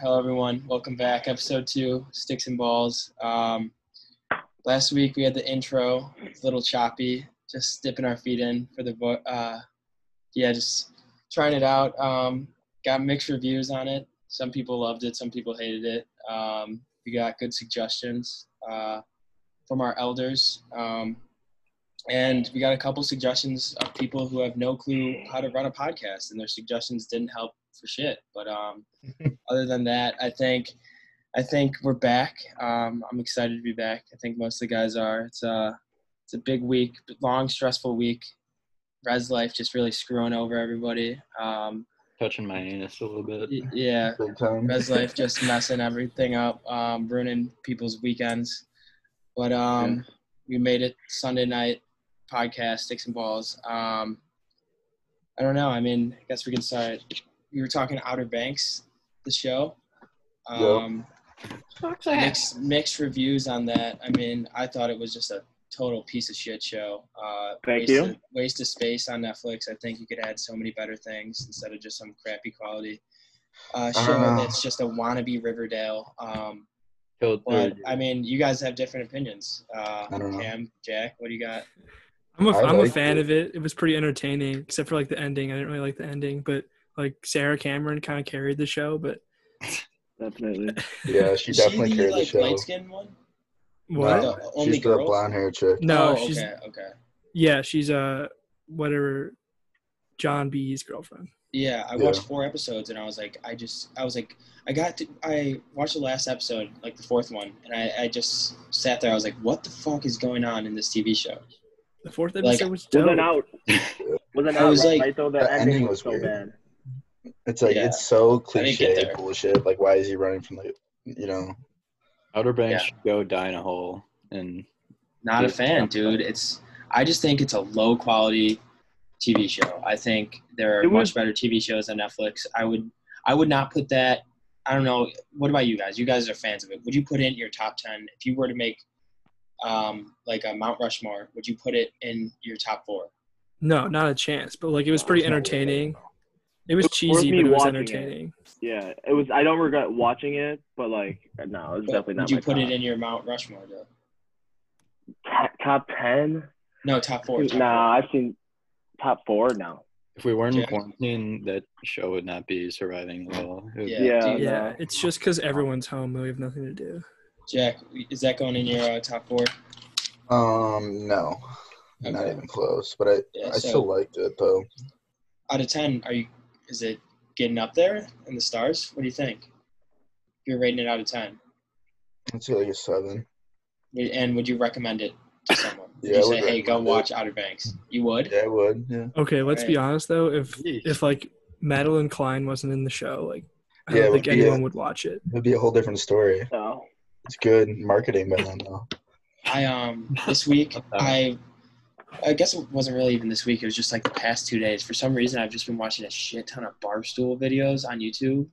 Hello, everyone. Welcome back. Episode two, Sticks and Balls. Um, last week we had the intro, a little choppy, just dipping our feet in for the, uh, yeah, just trying it out. Um, got mixed reviews on it. Some people loved it, some people hated it. Um, we got good suggestions uh, from our elders. Um, and we got a couple suggestions of people who have no clue how to run a podcast, and their suggestions didn't help for shit. But um, other than that, I think I think we're back. Um, I'm excited to be back. I think most of the guys are. It's a it's a big week, long, stressful week. Res life just really screwing over everybody. Um, touching my anus a little bit. y- yeah, Res life just messing everything up, um, ruining people's weekends. But um, we made it Sunday night podcast, sticks and balls. Um, I don't know. I mean, I guess we can start. We were talking Outer Banks, the show. Yep. Um, mixed mixed reviews on that. I mean, I thought it was just a total piece of shit show. Uh, Thank waste you. Of, waste of space on Netflix. I think you could add so many better things instead of just some crappy quality uh, show Uh. that's just a wannabe Riverdale. Um, Killed but I mean, you guys have different opinions. Uh, Cam, Jack, what do you got? I'm a, I I'm a fan it. of it. It was pretty entertaining, except for like the ending. I didn't really like the ending, but like Sarah Cameron kind of carried the show. But Definitely. Yeah, she Is she definitely the, carried the like show. light skinned one? what? No, The only she's the blonde hair chick. No, oh, she's okay, okay. yeah, she's uh whatever John B's girlfriend. Yeah, I Yeah. watched four episodes and I was like, I just, I was like, I got to, I watched the last episode, like the fourth one, and I, I just sat there. I was like, what the fuck is going on in this TV show? The fourth episode was Was dope. it out? Was it I out was like- right though? The, the ending, ending was was so weird. bad. It's like Yeah. it's so I didn't get cliche there. bullshit. Like, why is he running from the, you know? Outer Banks Yeah. should go die in a hole. And Not a fan, dude. It's, I just think it's a low quality TV show. I think there are was- much better TV shows on Netflix. I would, I would not put that. I don't know. What about you guys? You guys are fans of it. Would you put it in your top ten if you were to make, um, like a Mount Rushmore? Would you put it in your top four? No, not a chance. But like it was pretty It's not entertaining. It was cheesy, but it was watching it. entertaining. Yeah, it was. I don't regret watching it, but like, no, it's But definitely not. Did you my put top. it in your Mount Rushmore though? Ta- top ten? No, top four. Top Nah, I've seen top four now. if we weren't in Jack? quarantine, that show would not be surviving well. It would- Yeah. Yeah. Yeah, no. it's just because everyone's home. And we have nothing to do. Jack, is that going in your uh, top four? Um, no, not even close. But I, Yeah, I so- still liked it though. Out of ten, are you? Is it getting up there in the stars? What do you think? If you're rating it out of ten, I'd say like a seven. and would you recommend it to someone? Would Yeah, you I say, would "Hey, go recommend it. watch Outer Banks"? You would? Yeah, I would. Yeah. Okay, let's be honest though. If Yeesh. if like Madelyn Cline wasn't in the show, like I Yeah, don't would think be a- anyone would watch it. It'd be a whole different story. So It's good marketing by then though. I um this week I I guess it wasn't really even this week. It was just like the past two days. For some reason, I've just been watching a shit ton of barstool videos on YouTube.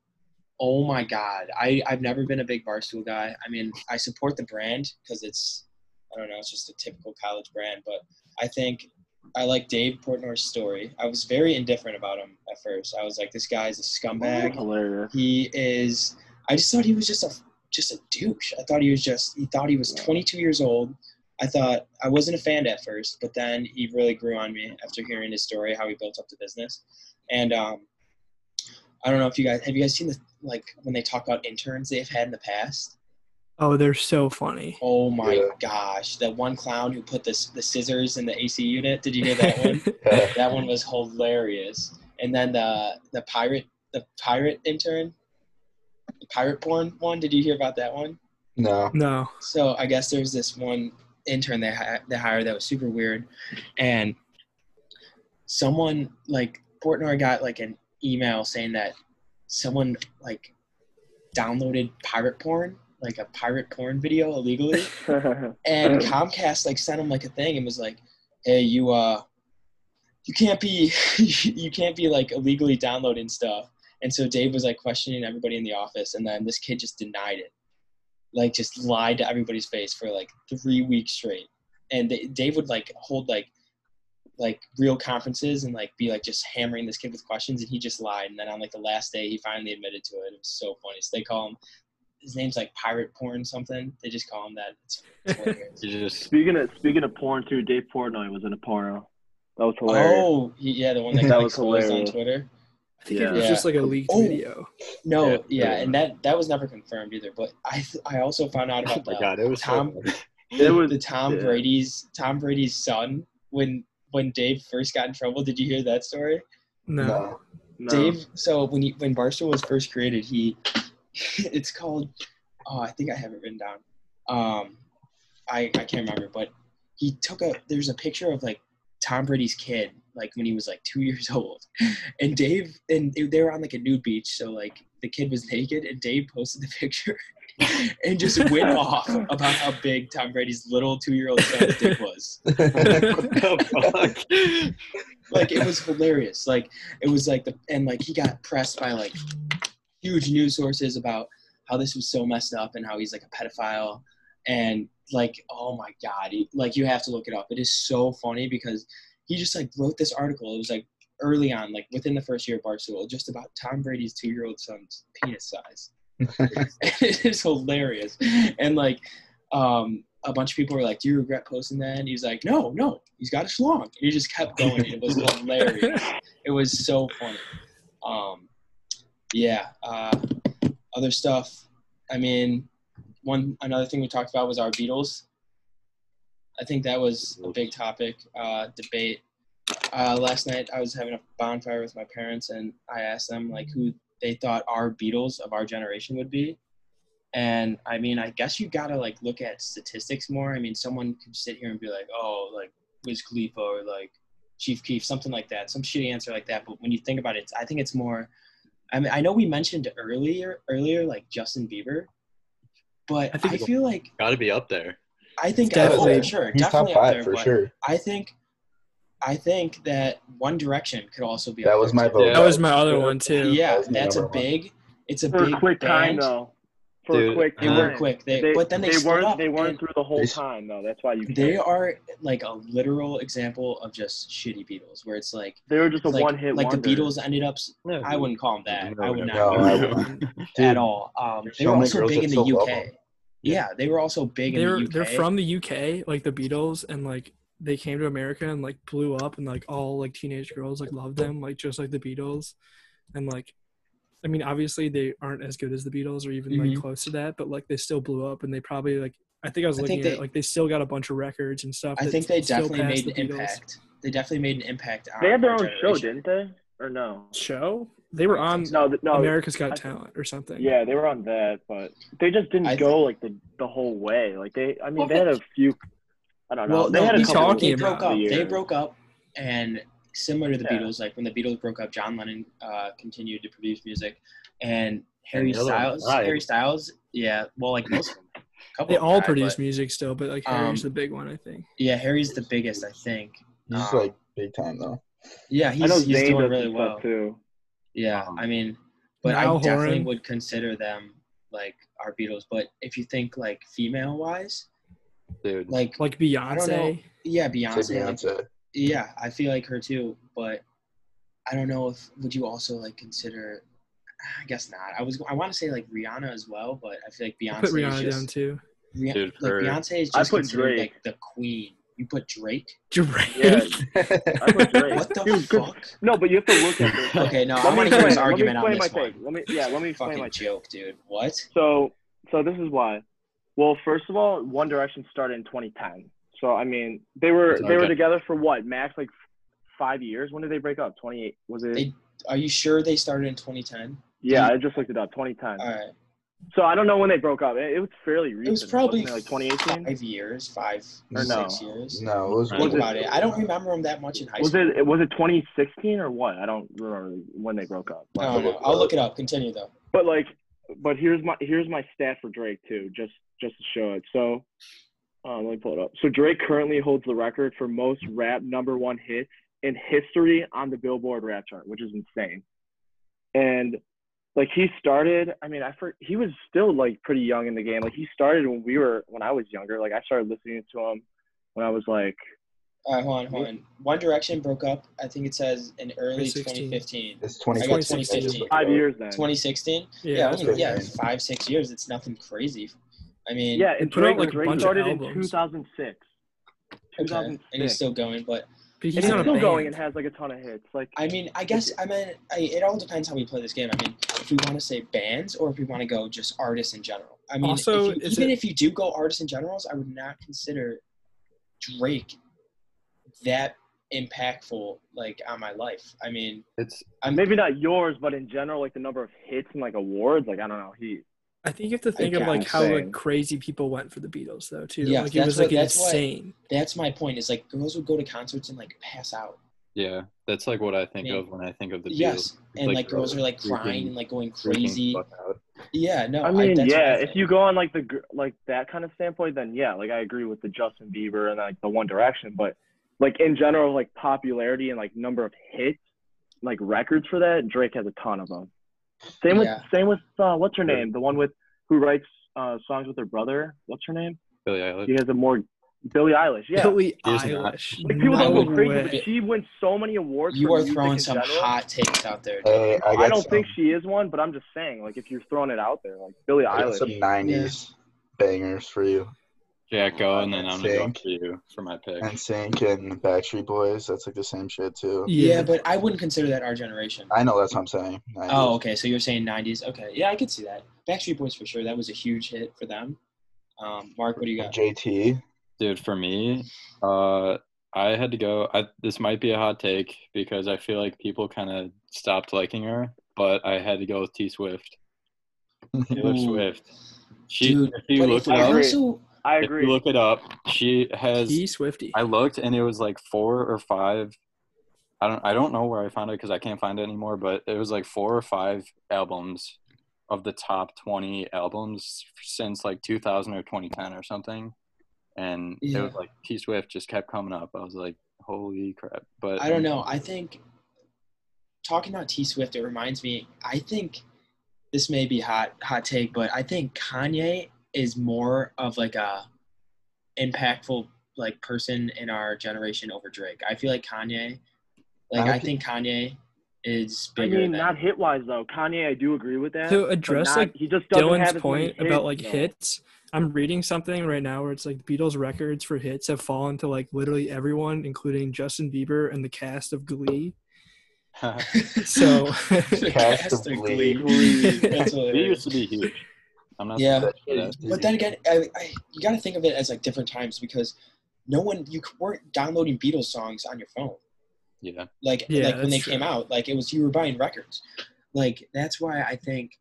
Oh my god, I I've never been a big barstool guy. I mean, I support the brand because it's I don't know, it's just a typical college brand. But I think I like Dave Portnoy's story. I was very indifferent about him at first. I was like, this guy's a scumbag. hilarious. He is. I just thought he was just a just a douche. I thought he was just. He thought he was 22 years old. I thought I wasn't a fan at first, but then he really grew on me after hearing his story, how he built up the business. And um, I don't know if you guys have you guys seen the like when they talk about interns they've had in the past. Oh, they're so funny. Oh my Yeah. gosh, that one clown who put this the scissors in the AC unit. Did you hear that one? That one was hilarious. And then the the pirate the pirate intern, the pirate porn one. Did you hear about that one? No. no, So I guess there's this one intern they hi- they hired that was super weird, and someone like Portnoy got like an email saying that someone like downloaded pirate porn, like a pirate porn video illegally, and Comcast like sent him like a thing and was like, "Hey, you uh, you can't be you can't be like illegally downloading stuff." And so Dave was like questioning everybody in the office, and then this kid just denied it, like just lied to everybody's face for like three weeks straight. And they, Dave would like hold like like real conferences and like be like just hammering this kid with questions and he just lied and then on like the last day he finally admitted to it. It was so funny. So they call him his name's like pirate porn something. They just call him that. It's, it's just Speaking of speaking of porn too, Dave Portnoy was in a porno. That was hilarious. oh, he, yeah, the one that, That got was exposed on. Twitter. I think Yeah. it was Yeah. just like a leaked Oh. video. No, Yeah. yeah, and that that was never confirmed either. But I th- I also found out oh about my the god, it was Tom so. It was the Tom yeah. Brady's Tom Brady's son when when Dave first got in trouble. Did you hear that story? No. No. no. Dave. So when he when Barstool was first created, he it's called. Oh, I think I have it written down. Um, I I can't remember, but he took a. There's a picture of like Tom Brady's kid, like when he was like two years old, and Dave and they- they were on like a nude beach, so like the kid was naked, and Dave posted the picture. And just went off about how big Tom Brady's little two-year-old son dick was. what the fuck? like it was hilarious like it was like the and like he got pressed by like huge news sources about how this was so messed up and how he's like a pedophile and like oh my god he, like you have to look it up it is so funny because he just like wrote this article. It was like early on like within the first year of barstool just about tom brady's two-year-old son's penis size. It is hilarious. And like um a bunch of people were like do you regret posting that? And he's like no no he's got a schlong. And he just kept going. It was hilarious. It was so funny. Um yeah uh other stuff i mean one another thing we talked about was our beatles i think that was a big topic uh debate uh last night i was having a bonfire with my parents and i asked them like who they thought our beatles of our generation would be and I mean, I guess you gotta like look at statistics more. I mean, someone could sit here and be like, "Oh, like Wiz Khalifa or like Chief Keef, something like that, some shitty answer like that." But when you think about it, I think it's more. I mean, I know we mentioned earlier, earlier like Justin Bieber, but I I, think- feel like Gotta be up there. I think Definitely. oh, for sure, He's top definitely up five there, for sure. I think, I think that One Direction could also be. That up was my too. vote. That was my other one too. Yeah, That that's a number one. big. It's a for big a quick time band. though. For Dude, a quick They time. were quick. They, but then they, split weren't up they weren't through the whole They- time though. That's why you. They can't. are like a literal example of just shitty Beatles, where it's like They were just a like, one hit like wonder. the Beatles ended up. I wouldn't call them that. I would not No, call I them wouldn't. that Dude, at all. Um, they were also big in the UK. Them. Yeah, they were also big in They're the UK. they're from the UK, like the Beatles, and like they came to America and like blew up, and like all like teenage girls like loved them, like just like the Beatles, and like, I mean, obviously they aren't as good as the Beatles or even Mhm. like close to that, but like they still blew up, and they probably like I think I was I looking think at they- it, like they still got a bunch of records and stuff. I think they still definitely made the an Beatles. impact. They definitely made an impact. They had their our own show, didn't they? Or no? Show they were on No, no. America's Got I- Talent or something. Yeah, they were on that, but they just didn't I go like the the whole way. Like they, I mean, they had a few. I don't know. Well, they no, had a couple talking they broke about up. They broke up, and similar to the Yeah. Beatles, like when the Beatles broke up, John Lennon uh, continued to produce music, and Harry the Styles. died. Harry Styles, yeah, well, like most of them. Couple They of all died, produce but- music still, but like Um, Harry's the big one, I think. Yeah, Harry's the biggest, I think. He's Um, like big time though. yeah, I he's, know he's Zayn doing really well. too. Yeah, Um, I mean, but I Niall definitely Horan. would consider them like our Beatles. But if you think like female wise, Dude. like Like. Beyonce. yeah, Say Beyonce, like, Beyonce. yeah, I feel like her too. But I don't know if would you also like consider. I guess not. I was I want to say like Rihanna as well, but I feel like Beyonce I put is Rihanna just down too. Rih- Dude, like her- Beyonce is I just put considered Drake. like the queen. You put Drake. Drake. Yeah. I put Drake. What the He was good. fuck? No, but you have to look at this. Okay, no, Let I me want to hear explain- this let me argument on explain this my one. take. Let me, yeah, let me explain Fucking my take. joke, dude. What? So, so this is why. Well, first of all, One Direction started in 2010. So I mean, they were they were together for what max like five years. When did they break up? 28 was it? They- Are you sure they started in 2010? yeah, I just looked it up. 2010. All right. So I don't know when they broke up. It, it was fairly recent. It was probably it, like 2018. five years, five, Or no? six years. No, it was. Think Was about it. I don't remember them that much in high Was school. it was it 2016 or what? I don't remember when they broke up. I don't know. I'll look it up. Continue though. But like, but here's my here's my stat for Drake too, just just to show it. So, uh, let me pull it up. So Drake currently holds the record for most rap number one hits in history on the Billboard Rap Chart, which is insane. And like he started, I mean, I for, he was still like pretty young in the game. Like he started when we were when I was younger. Like I started listening to him when I was like Uh, hold on, hold on. One Direction broke up. I think it says in early 2015. It's I got 2016. 2015. Five years then. 2016. Yeah, Yeah, that's only, good, yeah, man. five six years. It's nothing crazy. I mean, Yeah, They and put out, like, a Drake bunch of started in albums. 2006. okay, and 2006. he's still going. But but he's and he's still band. going and has like a ton of hits. Like I mean, I guess I mean, I, it all depends how we play this game. I mean, if we want to say bands or if we want to go just artists in general. I mean, Also, if you, even it- if you do go artists in generals, I would not consider Drake that impactful like on my life. I mean, It's I'm maybe not yours, but in general, like the number of hits and like awards, like I don't know, he I think you have to think of like how like crazy people went for the Beatles though too. Yeah, like it that's was what- like that's why- insane. that's my point. Is like girls would go to concerts and like pass out. yeah. That's like what I think I mean, of when I think of the Beatles. Yes, and like, like, girls are like freaking- crying and like going crazy. Yeah, no, I mean, that's yeah, I if you go on like the like that kind of standpoint, then yeah, like I agree with the Justin Bieber and like the One Direction, but like in general, like popularity and like number of hits, like records for that, Drake has a ton of them. Same with Yeah. same with uh, what's her name, the one with who writes uh, songs with her brother. What's her name? Billie Eilish. She has a more Billie Eilish. Yeah, Billie She is not. Eilish. like people no don't go crazy, way. but she wins so many awards. you for are music throwing in some general. hot takes out there. dude. Hey, I, I, don't some, think she is one, but I'm just saying, like if you're throwing it out there, like Billie Eilish. some 90s bangers for you. Jack, go, and then I'm gonna go for you for my pick. NSYNC and Backstreet Boys. That's like the same shit too. Yeah, Yeah, but I wouldn't consider that our generation. I know that's what I'm saying. 90s. Oh, okay. So you're saying 90s? Okay. Yeah, I could see that. Backstreet Boys for sure. That was a huge hit for them. Um, Mark, what do you got? JT. Dude, for me, uh, I had to go. I, this might be a hot take because I feel like people kind of stopped liking her, but I had to go with T Swift. Taylor Swift. She, Dude, if you But look if it I agree. if you look it up, she has. T Swifty. I looked and it was like four or five. I don't. I don't know where I found it because I can't find it anymore. But it was like four or five albums of the top twenty albums since like 2000 or 2010 or something, and it was like T Swift just kept coming up. I was like, holy crap! But I don't know. I think talking about T Swift, it reminds me. I think this may be hot hot take, but I think Kanye is more of like a impactful like person in our generation over Drake. I feel like Kanye, like I I think Kanye is bigger. I mean, than. not hit wise though. Kanye, I do agree with that. To address not- like he just doesn't have Dylan's as point about like though. hits, I'm reading something right now where it's like the Beatles records for hits have fallen to like literally everyone, including Justin Bieber and the cast of Glee. So The Cast cast of of Glee. Glee. That's he hilarious. used to be huge. I'm not. Yeah. that. But then again, I, I, you got to think of it as like different times because no one you weren't downloading Beatles songs on your phone. yeah. Like Yeah, like when they that's came out, like it was you were buying records. Like that's why I think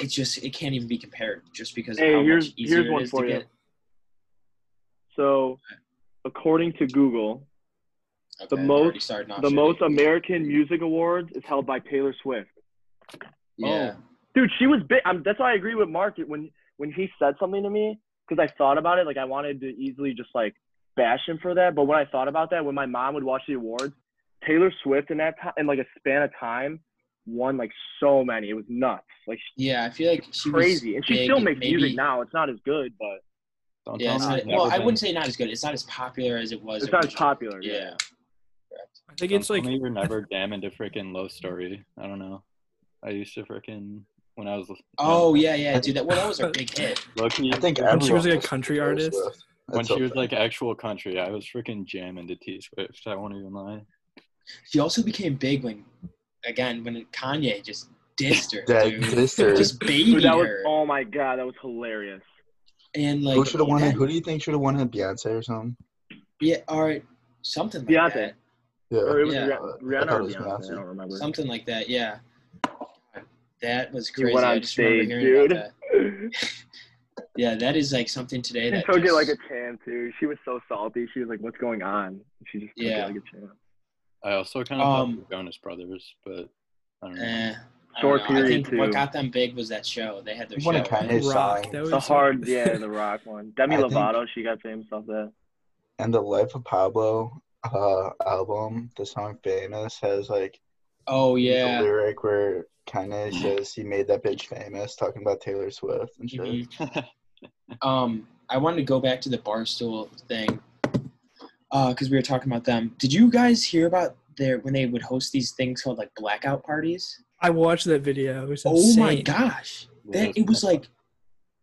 it's just it can't even be compared just because Hey, of how here's- much easier here's it one is for to you. get. So, according to Google, Okay, The most- already starting off the shitty. most American music awards is held by Taylor Swift. yeah. Oh. Dude, she was big. Um, that's why I agree with Mark when when he said something to me because I thought about it. Like I wanted to easily just like bash him for that, but when I thought about that, when my mom would watch the awards, Taylor Swift in that time in like a span of time won like so many. It was nuts, like Yeah, I feel like she was crazy. And she big, still makes maybe- music now. It's not as good, but Don't Yeah, tell not, well, I wouldn't say not as good. It's not as popular as it was. it's not as popular. Yeah. Yeah. I think Don't it's like me you're never jamming to freaking Love Story. I don't know. I used to freaking when I was. Oh yeah, yeah, dude. That well, that was a big hit. Lucky I think When she was, like, a country artist. Swift. when That's she was like actual country, I was freaking jamming to T Swift. I won't even lie. She also became big when, again, when Kanye just dissed her, That dude. dissed her. Just baby that was her, oh my god, that was hilarious. and like who should have won that- Who do you think should have won it? Beyonce or something? Yeah, or something like Beyonce. that. Yeah. Or it was Yeah. Rih- I Rihanna or it was Beyonce. Beyonce. I don't remember. Something like that. Yeah. That was He crazy. went I on just stage, dude. about that. Yeah, that is like something today She that took it just- like a champ too. She was so salty. She was like, "What's going on?" She just took Yeah. it like a champ. I also kind of Um, thought the Jonas Brothers, but I don't know. Eh, I Short don't know. I period, think what got them big was that show. They had their show. One of right? Kanye's Rock. song That was The hard, yeah, the rock one. Demi I think- Lovato, she got famous off that. And the Life of Pablo uh, album, the song "Famous" has like Oh the yeah. lyric where Kanye says he made that bitch famous, talking about Taylor Swift and shit. Mhm. Um, I wanted to go back to the barstool thing. uh, because we were talking about them. Did you guys hear about their when they would host these things called like blackout parties? I watched that video. It was Oh my gosh! That it was like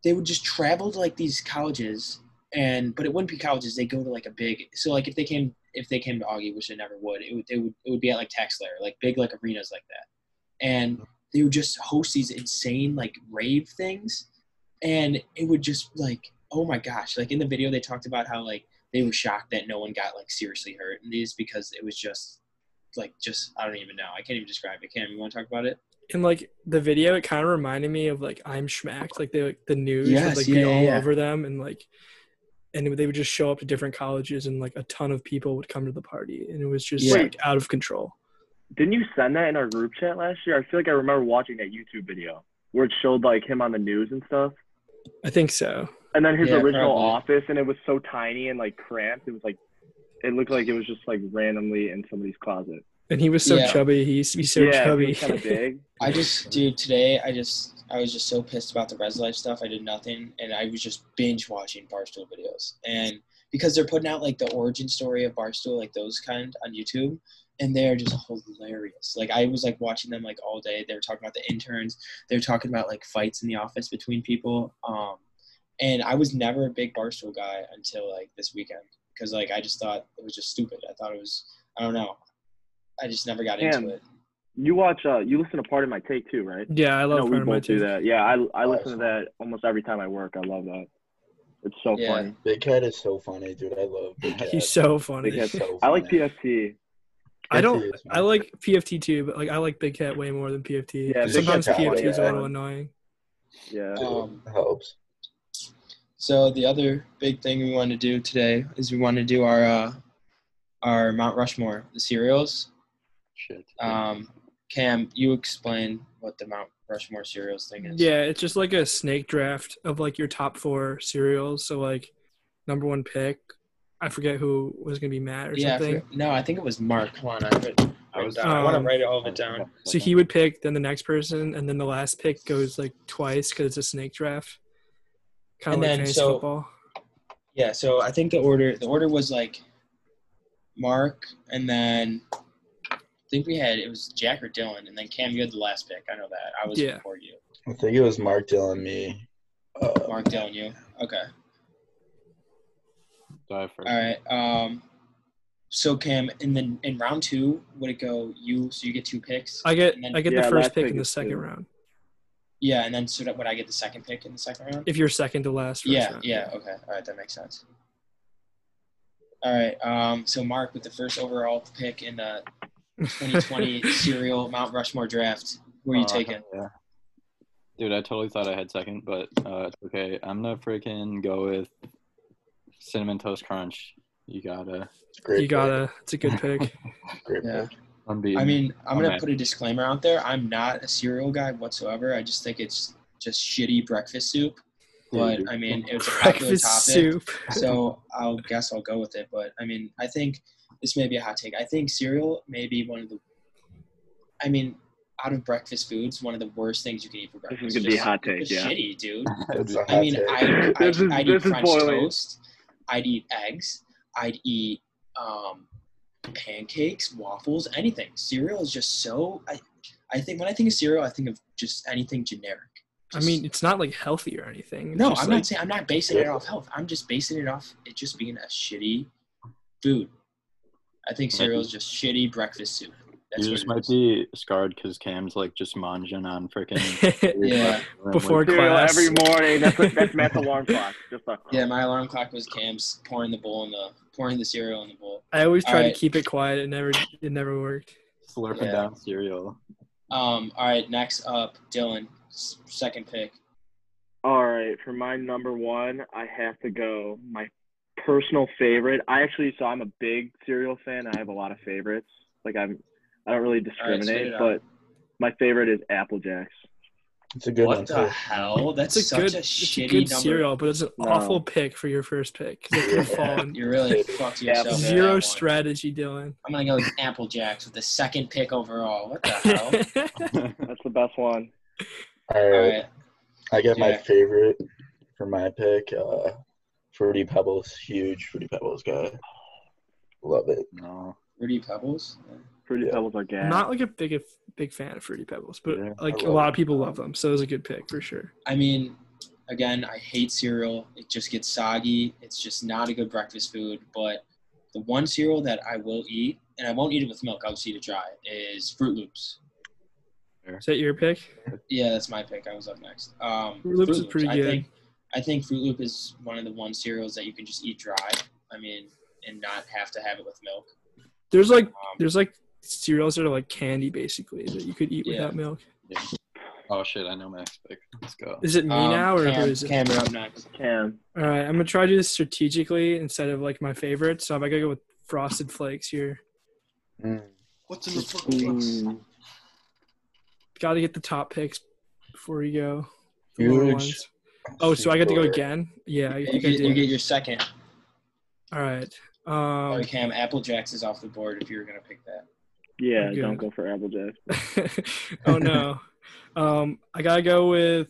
they would just travel to like these colleges, and but it wouldn't be colleges. They go to like a big. So like if they came if they came to Augie, which they never would, it would they would it would be at like Tax like big like arenas like that, and they would just host these insane like rave things, and it would just like oh my gosh! Like in the video, they talked about how like they were shocked that no one got like seriously hurt in these because it was just like just I don't even know. I can't even describe it. Cam, you want to talk about it? in like the video, it kind of reminded me of like I'm Shmacked, like they the news Yes, would like yeah, be yeah, all yeah. over them, and like, and they would just show up to different colleges, and like a ton of people would come to the party, and it was just Yeah. like out of control. Didn't you send that in our group chat last year? I feel like I remember watching that YouTube video where it showed like him on the news and stuff. I think so. And then his Yeah, original probably. office, and it was so tiny and like cramped. It was like, it looked like it was just like randomly in somebody's closet. And he was so Yeah. chubby. He used to be so yeah, chubby. kind of big. I just, dude, today I just, I was just so pissed about the Res Life stuff. I did nothing, and I was just binge watching Barstool videos, and because they're putting out like the origin story of Barstool, like those kind on YouTube, and they're just hilarious. Like I was like watching them like all day. They were talking about the interns. They were talking about like fights in the office between people. Um, and I was never a big Barstool guy until like this weekend because like I just thought it was just stupid. I thought it was, I don't know. I just never got Damn. into it. You watch, uh, you listen to Pardon My Take too, right? yeah, I love no, we part of my both do that. Yeah, I I Oh, listen to that almost every time I work. I love that. It's so Yeah. funny. Big Cat is so funny, dude. I love Big Cat. He's so funny. Big Cat's so I like. PFT. I don't. I like PFT too, but like I like Big Cat way more than PFT. Yeah, Sometimes PFT is a little annoying. Yeah. Um, helps. So the other big thing we want to do today is we want to do our uh, our Mount Rushmore, the cereals. Shit. Um, Cam, you explain what the Mount Rushmore cereals thing is. Yeah, it's just like a snake draft of like your top four cereals. So like number one pick, I forget who was gonna be Matt or Yeah. I something. forget- no, I think it was Mark. Come on, I, have it I was- down. I want to Um, write all of it down. So he would pick, then the next person, and then the last pick goes like twice because it's a snake draft. Kind of like then, fantasy so- football. Yeah. So I think the order the order was like Mark, and then I think we had it was Jack or Dylan, and then Cam. You had the last pick. I know that. I was Yeah. before you. I think it was Mark Dylan, me. Uh, Mark, Dylan, you. Okay. Die. All right. Um, so Cam, in the in round two, would it go you? So you get two picks. I get and then- I get Yeah, the first pick pick in the second two. round. yeah, and then so that would I get the second pick in the second round? If you're second to last. First Yeah. round. Yeah. Okay. All right. That makes sense. All right. Um, so Mark, with the first overall pick in the 2020 cereal Mount Rushmore draft, who are you Uh, taking? Yeah. Dude, I totally thought I had second, but uh, it's okay. I'm gonna freaking go with cinnamon toast crunch. You gotta. it's a You gotta. It's a good pick. pick. Great Yeah. pick. Unbeaten. I mean, I'm gonna man. put a disclaimer out there. I'm not a cereal guy whatsoever. I just think it's just shitty breakfast soup. But Dude. I mean, it's a popular Breakfast topic. soup. so I'll guess I'll go with it. But I mean, I think this may be a hot take. I think cereal may be one of the. I mean, out of breakfast foods, one of the worst things you can eat for This breakfast. is gonna be a hot take, yeah. Shitty, dude. It's a hot I mean, take. I, I, is- I'd eat is French boiling. toast. I'd eat eggs. I'd eat um, pancakes, waffles, anything. Cereal is just so. I, I think when I think of cereal, I think of just anything generic. I mean, it's not like healthy or anything. It's no, I'm like, not saying I'm not basing it off health. I'm just basing it off it just being a shitty food. I think cereal is just shitty breakfast soup. That's you just might is. be scarred because Cam's like just munging on freaking. Yeah. Before Cereal class. every morning. That's what, that's Matt's alarm clock. Just a, Yeah, my alarm clock was Cam's pouring the bowl in the pouring the cereal in the bowl. I always try Alright. to keep it quiet. It never. It never worked. slurping Yeah. down cereal. Um. All right. Next up, Dylan. Second pick. All right, for my number one, I have to go my personal favorite. I actually, so I'm a big cereal fan. I have a lot of favorites. Like I'm, I don't really All right, spit discriminate, it out. but my favorite is Apple Jacks. It's a good one What the too. hell? That's It's a such good. a It's a shitty good cereal, but it's an No. awful pick for your first pick. it could have fallen. You really fucked yourself. with that Zero one. strategy, Dylan. I'm gonna go with Apple Jacks with the second pick overall. What the hell? That's the best one. All All right, right. I get my favorite for my pick. Uh, Fruity Pebbles, huge Fruity Pebbles guy. Love it. No. Fruity Pebbles. Yeah. Fruity Yeah. Pebbles are gas. Not like a big a big fan of fruity pebbles, but Yeah, like a lot it. of people love them, so it was a good pick for sure. I mean, again, I hate cereal. It just gets soggy. It's just not a good breakfast food. But the one cereal that I will eat, and I won't eat it with milk, I'll just eat it dry, is Froot Loops. Is that your pick? Yeah, that's my pick. I was up next. Um, Froot Loops is pretty I good. Think, I think Froot Loop is one of the one cereals that you can just eat dry. I mean, and not have to have it with milk. There's like Um, there's like cereals that are like candy basically that you could eat Yeah. without milk. Yeah. Oh shit! I know my next pick. Let's go. Is it me um, now or Cam, who is it? Cam, you're up next. Cam. All right, I'm gonna try to do this strategically instead of like my favorite. So I'm gonna go with Frosted Flakes here. Mm. What's in the fucking Mm, Got to get the top picks before you go. the Huge. Ones. Oh, so I get to go again? Yeah, I You think I get, you get your second. All right. Oh, Um, Cam, Apple Jacks is off the board if you were gonna pick that. yeah, don't go for Applejack. oh no. Um, I gotta go with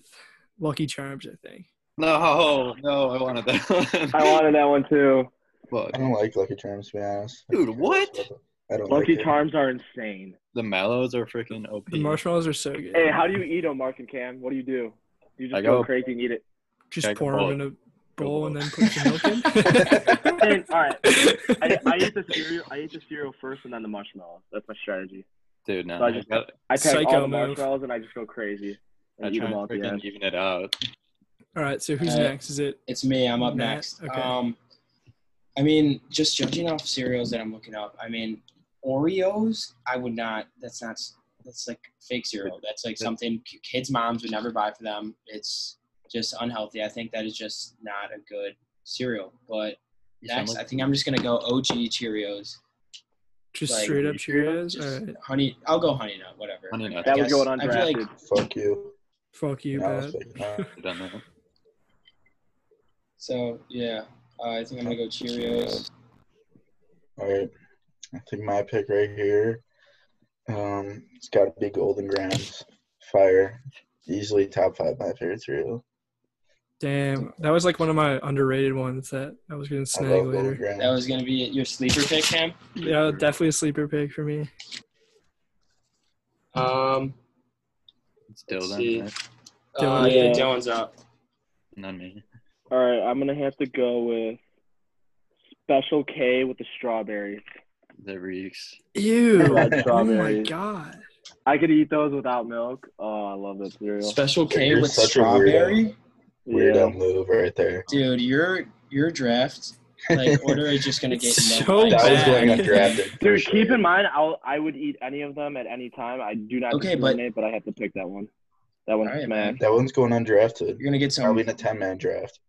Lucky Charms. I think. No, no, I wanted that one. I wanted that one too. What? I don't like Lucky Charms to be honest. Dude, what? I don't Lucky like. Charms are insane. The mallows are freaking OP. The marshmallows are so good. Hey, how do you eat them, Mark and Cam? What do you do? You just I go, go- crazy and eat it. Just Okay, pour bowl. them in a bowl bowl. and then put some milk in. And, all right, I, I eat the cereal. I eat the cereal first and then the marshmallows. That's my strategy. Dude, no. So I I, just- got, I pack all the marshmallows and I just go crazy I and eat try them all at the freaking end. even it out. All right. So who's Uh, next? Is it? It's me. I'm up Matt? next. Okay. Um, I mean, just judging off cereals that I'm looking up, I mean, Oreos. I would not. That's not. That's like fake cereal. That's like something kids' moms would never buy for them. It's just unhealthy. I think that is just not a good cereal. But next, I think I'm just gonna go OG Cheerios. Just like, straight up Cheerios? Cheerios. All Just right. honey. I'll go honey nut. Whatever. Honey Nut. That I was going guess- I like- Fuck you. Fuck you, Yeah, Pat. thinking that. I've done that. So yeah, uh, I think I'm gonna go Cheerios. All right. I think my pick right here. Um, it's got to be Golden Grahams. Fire. Easily top five my favorite cereal. Damn, that was like one of my underrated ones that I was gonna snag later. Grahams. That was gonna be your sleeper pick, Cam. Yeah, definitely a sleeper pick for me. Um, It's Dylan, Let's uh, yeah, Yeah. Dylan's up. Not me. All right, I'm gonna have to go with Special K with the strawberries. That reeks. Ew! Oh my god! I could eat those without milk. Oh, I love that cereal. Special K You're with such a weirdo. strawberry. Weirdo Yeah. move right there. Dude, your your draft like order is just gonna get So no likes. That was going bad. undrafted. Dude, sure. keep in mind, I'll I would eat any of them at any time. I do not Okay, but- discriminate, but, I have to pick that one. That one's All right, smack. man. That one's going undrafted. You're gonna get some. Probably in a 10 man draft.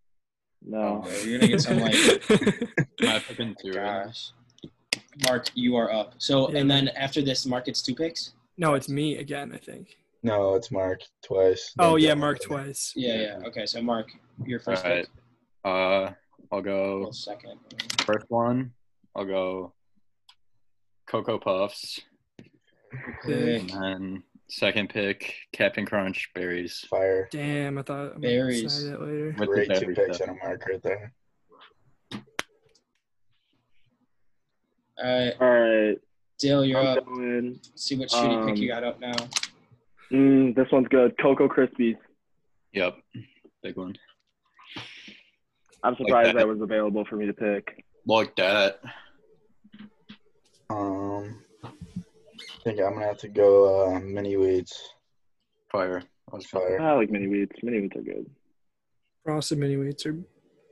No. Oh, you're gonna get some like. Am I picking two? right? gosh. Mark, you are up. So Yeah, and then after this, Mark gets two picks. no, it's me again. I think. No, it's Mark twice. Oh Don't yeah, Mark twice. Yeah, yeah. Okay, so Mark, your first right. pick. Uh, I'll go second. first one. I'll go Cocoa Puffs, Okay. and then second pick Captain Crunch berries Fire. Damn, I thought I'm Berries. snag that later. with Great two picks stuff. and a mark right there. All right, All right. Dale, you're I'm up. going. Let's see what shitty pick you Um, got up now. Mm, this one's good. Cocoa Krispies. Yep, big one. I'm surprised that. that was available for me to pick. Like that. Um, I think I'm gonna have to go uh, Mini Wheats. Fire. I Fire. I like Mini Wheats. Mini Wheats are good. Frosted Mini Wheats are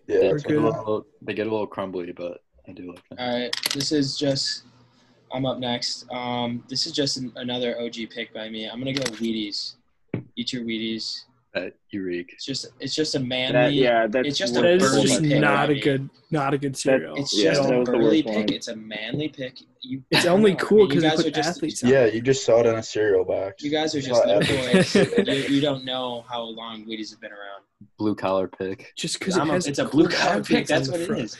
Yeah, They're get, a good. little, they get a little crumbly, but I do like them. All right, this is just. I'm up next. Um, this is just an, another OG pick by me. I'm gonna go Wheaties. Eat your Wheaties. That Eureka. It's just it's just a manly. That, yeah, that's it's just a that is burly just pick not by a good not a good cereal. It's Yeah, just a burly pick. one. It's a manly pick. You, It's only know, cool because you guys are just athletes. Yeah, you just saw it in a cereal box. you guys are just saw little boys. you, you don't know how long Wheaties have been around. Blue collar pick. Just because it I'm a- it's a blue collar pick. graphics That's what it front. is.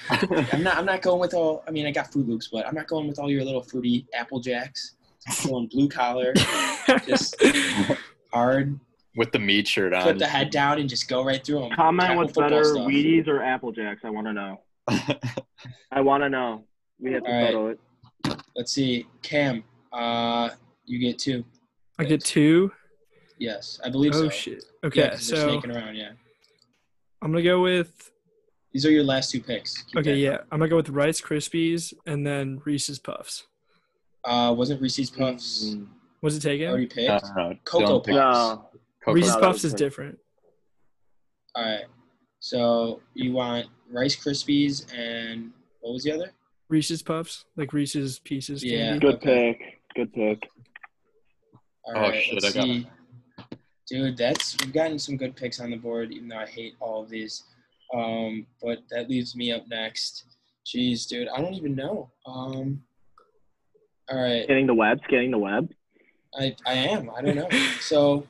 I'm not. I'm not going with all. I mean, I got Froot Loops, but I'm not going with all your little fruity Apple Jacks. I'm going blue collar, just hard. With the meat shirt on. Put the head down and just go right through them. Comment what's better, Wheaties or Apple Jacks. I want to know. I want to know. We have to All right. settle it. Let's see. Cam, uh, you get two. I get two. Yes, I believe Oh so. shit. Yeah, Okay, 'cause they're so snaking around. Yeah, I'm gonna go with these are your last two picks. Keep okay, that. yeah. I'm gonna go with Rice Krispies and then Reese's Puffs. Uh, wasn't Reese's Puffs Mm, Was it taken? already picked? No, no, no. Cocoa Don't pick Puffs. No. Cocoa Reese's that Puffs is different. All right. So you want Rice Krispies and what was the other? Reese's Puffs, like Reese's Pieces. Yeah. candy. Good Okay. pick. Good pick. All Oh, right, shit, let's I got see. Dude, that's we've gotten some good picks on the board, even though I hate all of these. Um, but that leaves me up next. Jeez, dude, I don't even know. Um, all right, Getting the web. Getting the web. I I am. I don't know. So,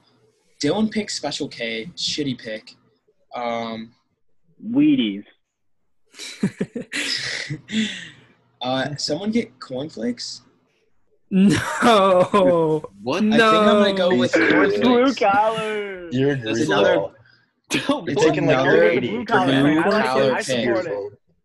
Dylan picked Special K, shitty pick. Um, Wheaties. uh, someone get cornflakes. no. What? No. I think I'm gonna go with Blue Blue cornflakes. collar. You're That's Greaseball. another- Don't It's taking like another blue 80. collar. Blue I like collar it. I pick. support it.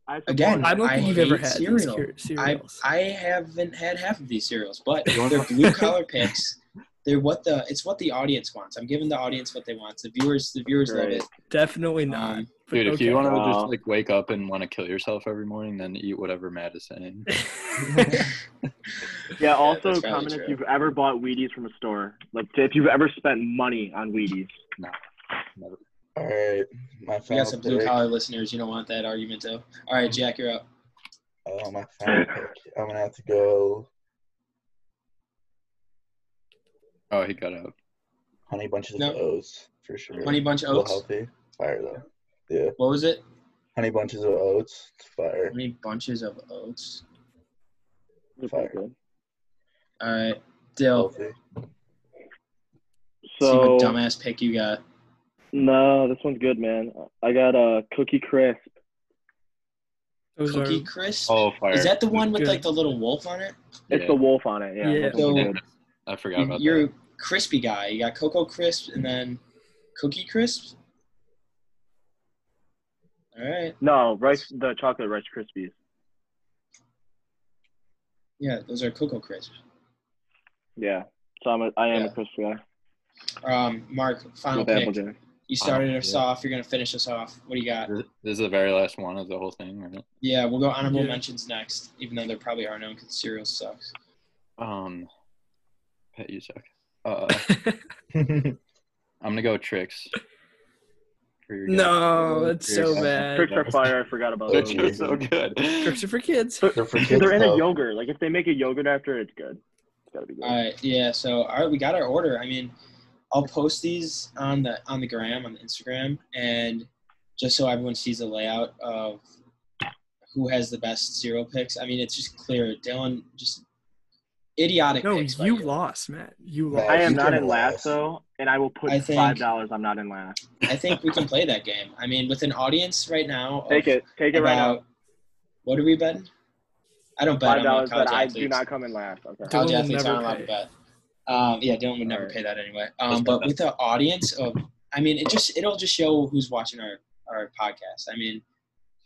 I support Again, it. I don't I think you've ever had cereal. these cereals. I, I haven't had half of these cereals, but You want they're one? blue collar picks. They're what the it's what the audience wants. I'm giving the audience what they want. The viewers the viewers love it. Definitely not. Um, but Dude, if you want to Wow. just like wake up and want to kill yourself every morning, then eat whatever Matt is saying. Yeah. Also, that's probably comment true. if you've ever bought Wheaties from a store. Like if you've ever spent money on Wheaties. Never. All right, my we final got some blue collar listeners. You don't want that argument though. All right, Jack, you're up. Oh, my final pick. I'm gonna have to go Oh, he got out. honey bunches No. of oats for sure. Honey bunch of Real oats. healthy. Fire though. Yeah, What was it? honey bunches of oats. Fire. Honey bunches of oats. Fire. good. All right, Dill. Healthy. see So what dumbass pick you got. no, this one's good, man. I got a cookie crisp. Those Cookie are crisp. Oh, fire. Is that the one with Good. like the little wolf on it? It's Yeah. the wolf on it. Yeah. Yeah. this So- good. I forgot about You're that. Crispy guy. You got cocoa crisp and then cookie crisp. All right. No, rice. The chocolate rice krispies. Yeah, those are cocoa crisp. Yeah. So I'm a, I am Yeah. a crisp guy Um, Mark, final with pick. Applejack. You started us yeah. off. You're gonna finish us off. What do you got? This this is the very last one of the whole thing, right? Yeah, we'll go honorable Yeah. mentions next, even though there probably are none because cereal sucks. Um, Pet you suck. Uh, I'm gonna go Trix. For your guys. no, it's so Trix. bad. Trix are fire. I forgot about Trix those. are so good. Trix are for kids. They're for kids. They're in a yogurt. Like if they make a yogurt after, it's good. It's gotta be good. All right, yeah. So all right, we got our order. I mean, I'll post these on the on the gram on the Instagram, and just so everyone sees the layout of who has the best cereal picks. I mean, it's just clear. Dylan just idiotic No, picks. by you lost, Matt. You lost. I am you not in last last. though, and I will put I think- five dollars. I'm not in last. I think we can play that game. I mean, with an audience right now. Take it. Take it right now. What are we betting? I don't bet. Five I'm a dollars but I athlete. do not come in last. Okay. college Dylan will athletes never aren't allowed pay. to bet. Um, yeah, Dylan would never Alright. pay that anyway. Um, but with the audience of, I mean, it just it'll just show who's watching our our podcast. I mean,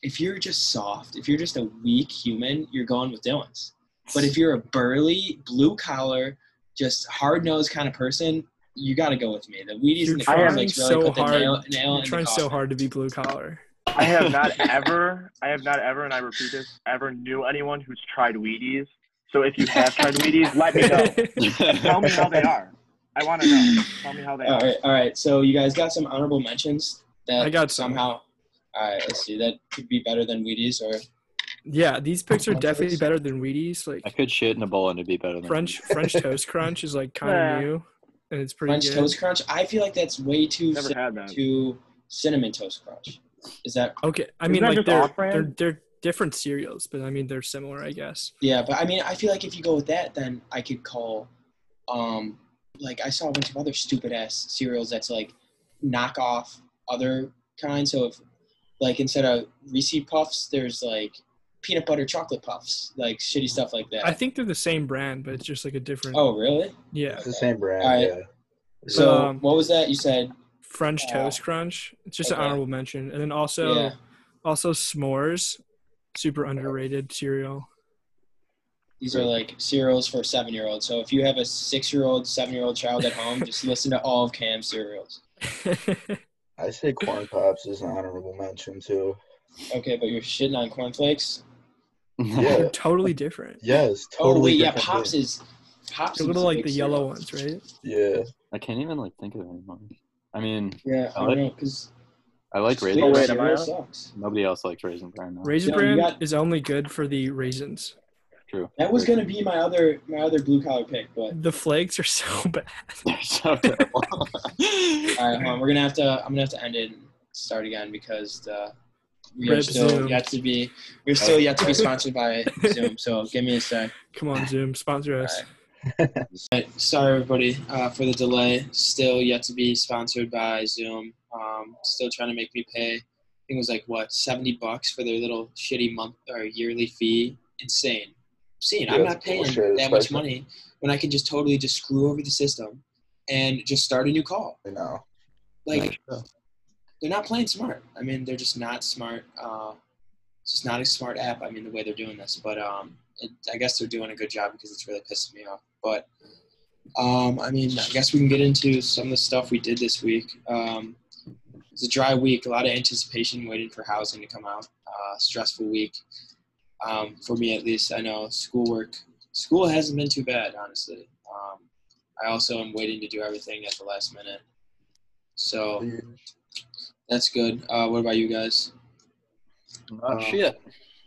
if you're just soft, if you're just a weak human, you're going with Dylan's. But if you're a burly, blue collar, just hard nosed kind of person, you got to go with me. The Wheaties You're and the I am trying cornflakes really so put the hard. nail, nail You're in trying the so hard to be blue collar. I have not ever, I have not ever, and I repeat this, ever knew anyone who's tried Wheaties. So if you have tried Wheaties, let me know. Tell me how they are. I want to know. Tell me how they All are. right, all right. So you guys got some honorable mentions that I got some. somehow. All right, let's see. That could be better than Wheaties or Yeah, these picks are definitely better than Wheaties. Like I could shit in a bowl and it'd be better than French French Toast Crunch is like kind of Yeah. new, and it's pretty French good. Toast Crunch. I feel like that's way too Never similar had that. to cinnamon toast crunch. Is that Okay, I mean like they're, they're they're different cereals, but I mean they're similar, I guess. yeah? But I mean, I feel like if you go with that, then I could call, um, like I saw a bunch of other stupid ass cereals that's like knockoff other kinds. So if like instead of Reese Puffs, there's like peanut butter chocolate puffs, like shitty stuff like that. I think they're the same brand, but it's just like a different. oh, really? yeah, It's the same brand. All right. Yeah. So Um, what was that you said? French Uh, Toast Crunch. It's just okay. an honorable mention, and then also yeah. also s'mores, super underrated cereal. These are like cereals for seven year olds. So if you have a six year old, seven year old child at home, just listen to all of Cam's cereals. I say corn pops is an honorable mention too. Okay, but you're shitting on cornflakes. Yeah. totally different. Yes, totally. oh wait, yeah, pops thing. is pops. They're little like the yellow cereal. ones, right? Yeah. I can't even like think of it anymore. I mean, Yeah, I I don't know because I like raisin. Oh, wait, am I sucks. Nobody else likes raisin bran. though. Raisin No, bran got- is only good for the raisins. True. That was gonna be my other my other blue collar pick, but The flakes are so bad. They're so terrible. all right, hold on, we're gonna have to I'm gonna have to end it and start again because the we are still Zoom. yet to be we're still yet to be sponsored by Zoom. So give me a sec. Come on, Zoom, sponsor us. Alright, Sorry, everybody, uh, for the delay. Still yet to be sponsored by Zoom. Um, still trying to make me pay. I think it was like what seventy bucks for their little shitty month or yearly fee. Insane. Obscene. Yeah, I'm not paying bullshit, that much money when I can just totally just screw over the system and just start a new call. I know. Like Yeah. They're not playing smart. I mean, they're just not smart. Uh, it's just not a smart app. I mean, the way they're doing this, but um, it, I guess they're doing a good job because it's really pissing me off. But um, I mean, I guess we can get into some of the stuff we did this week. Um, it's a dry week, a lot of anticipation, waiting for housing to come out. Uh, stressful week um, for me, at least. I know schoolwork. School hasn't been too bad, honestly. Um, I also am waiting to do everything at the last minute. So that's good. Uh, what about you guys? Not Um, shit.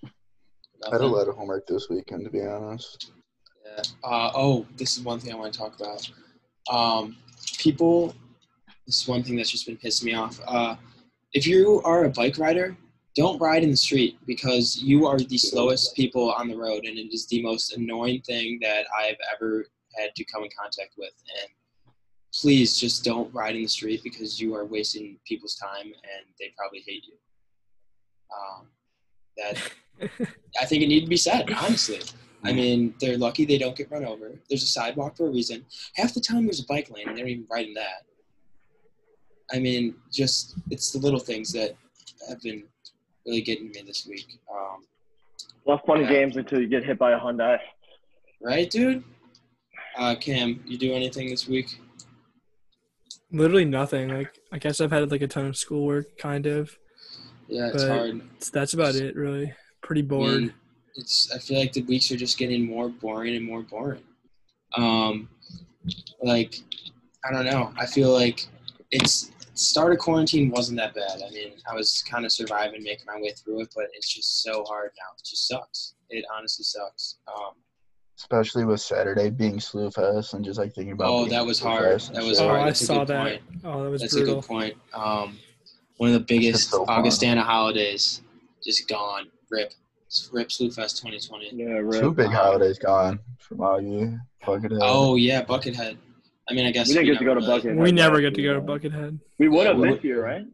I had a lot of homework this weekend, to be honest. Yeah. Uh, oh, this is one thing I want to talk about. Um, people, this is one thing that's just been pissing me off. Uh, if you are a bike rider, don't ride in the street because you are the slowest people on the road, and it is the most annoying thing that I've ever had to come in contact with. And please just don't ride in the street because you are wasting people's time, and they probably hate you. Um, that I think it needed to be said, honestly. I mean, they're lucky they don't get run over. There's a sidewalk for a reason. Half the time there's a bike lane, and they're even riding that. I mean, just it's the little things that have been really getting me this week. Um, Less fun Yeah. games until you get hit by a Hyundai. right, dude? Uh, Cam, you do anything this week? Literally nothing. Like I guess I've had like a ton of schoolwork, kind of. Yeah, it's hard. That's about it, really. Pretty I bored. mean, it's I feel like the weeks are just getting more boring and more boring. Um, like I don't know. I feel like it's start of quarantine wasn't that bad. I mean, I was kind of surviving, making my way through it, but it's just so hard now. It just sucks. It honestly sucks. Um, Especially with Saturday being Slew Fest and just like thinking about. Oh, that was Slew hard. That was shit. oh, hard. I That's a saw that. point. Oh, that was that's brutal. a good point. Um, one of the biggest so. Augustana holidays just gone. Rip. Rip Slewfest 2020. Yeah, right. Two big Um, holidays gone from all you. Fuck it. Oh yeah, Buckethead. I mean, I guess We didn't get to never go to Buckethead. We never get to go to. Buckethead. We would have Yeah, we this year, right?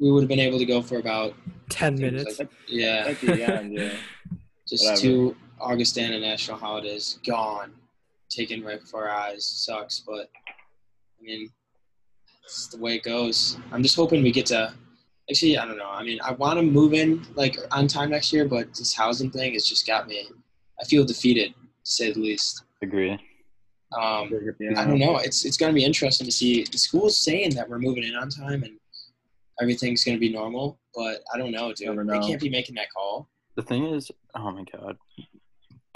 We would have been able to go for about Ten I think it was minutes. like- yeah, At the end, yeah. just whatever. two Augustana national holidays gone, taken right before our eyes. Sucks, but I mean, it's the way it goes. I'm just hoping we get to. Actually, I don't know. I mean, I want to move in like on time next year, but this housing thing has just got me. I feel defeated, to say the least. Agree. Um. I don't know. It's it's gonna be interesting to see the school's saying that we're moving in on time and everything's gonna be normal, but I don't know, dude. Never They know. can't be making that call. The thing is, oh my god,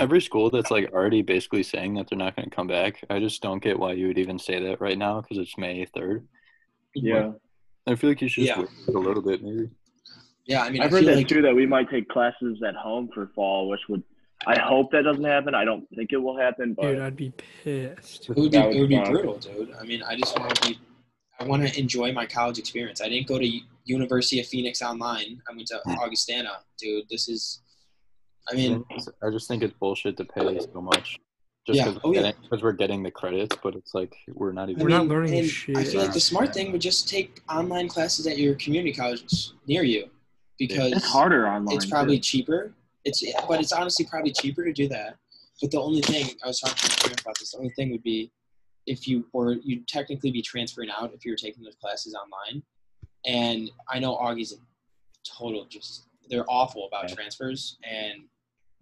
every school that's like already basically saying that they're not going to come back. I just don't get why you would even say that right now because it's May third. Yeah. I feel like you should just Yeah. wait a little bit, maybe. Yeah, I mean, I've I heard that like too. That we might take classes at home for fall, which would. I hope that doesn't happen. I don't think it will happen, but Dude, I'd be pissed. it would be it would be brutal, dude. I mean, I just want to be. I want to enjoy my college experience. I didn't go to University of Phoenix online. I went to hmm. Augustana, dude. This is. I mean, I just think it's bullshit to pay so much. Just Yeah. because Oh, yeah. we're getting the credits, but it's like we're not even. We're not learning and shit. I feel like the smart thing would just take online classes at your community college near you, because it's harder online. it's probably too. cheaper. It's but it's honestly probably cheaper to do that. But the only thing I was talking to my friend about this, the only thing would be if you were you'd technically be transferring out if you were taking those classes online. And I know Augie's a total just they're awful about Yeah. transfers and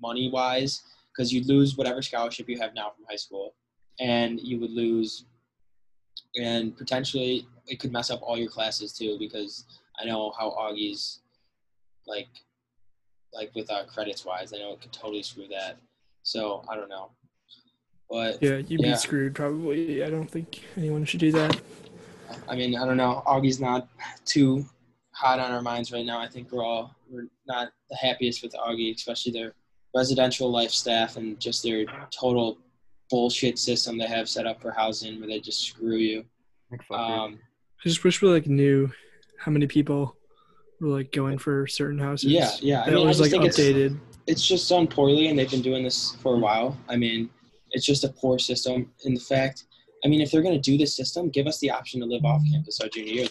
money wise because you'd lose whatever scholarship you have now from high school, and you would lose, and potentially it could mess up all your classes too because I know how Augie's like like with uh, credits wise, I know it could totally screw that. So I don't know, but Yeah, you'd Yeah. be screwed probably. I don't think anyone should do that. I mean, I don't know. Augie's not too hot on our minds right now. I think we're all we're not the happiest with Augie, especially their residential life staff and just their total bullshit system they have set up for housing where they just screw you. Like, fuck it. Um, I just wish we like knew how many people were like going for certain houses. yeah, yeah. I That mean, I was just like think it's, updated. it's just done poorly, and they've been doing this for a while. I mean, it's just a poor system. In the fact, I mean, if they're going to do this system, give us the option to live off campus our junior year.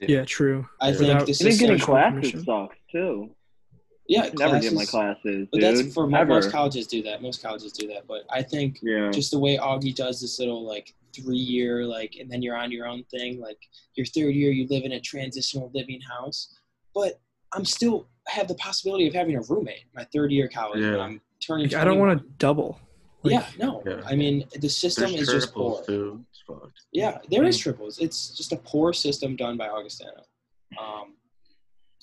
Then Yeah, true. I Yeah. think Without- the I think system. getting Social classes commission. sucks too. Yeah, I never get my classes- classes, But dude. that's for mo- Ever. most colleges do that. Most colleges do that. But I think Yeah. just the way Augie does this little like three year like, and then you're on your own thing. Like your third year, you live in a transitional living house, but I'm still have the possibility of having a roommate my third year of college. Yeah. I'm turning. Like, I don't want to double. Like, yeah, no. Yeah. I mean, the system There's is just poor. too. It's fucked. Yeah, there is triples. It's just a poor system done by Augustana, um,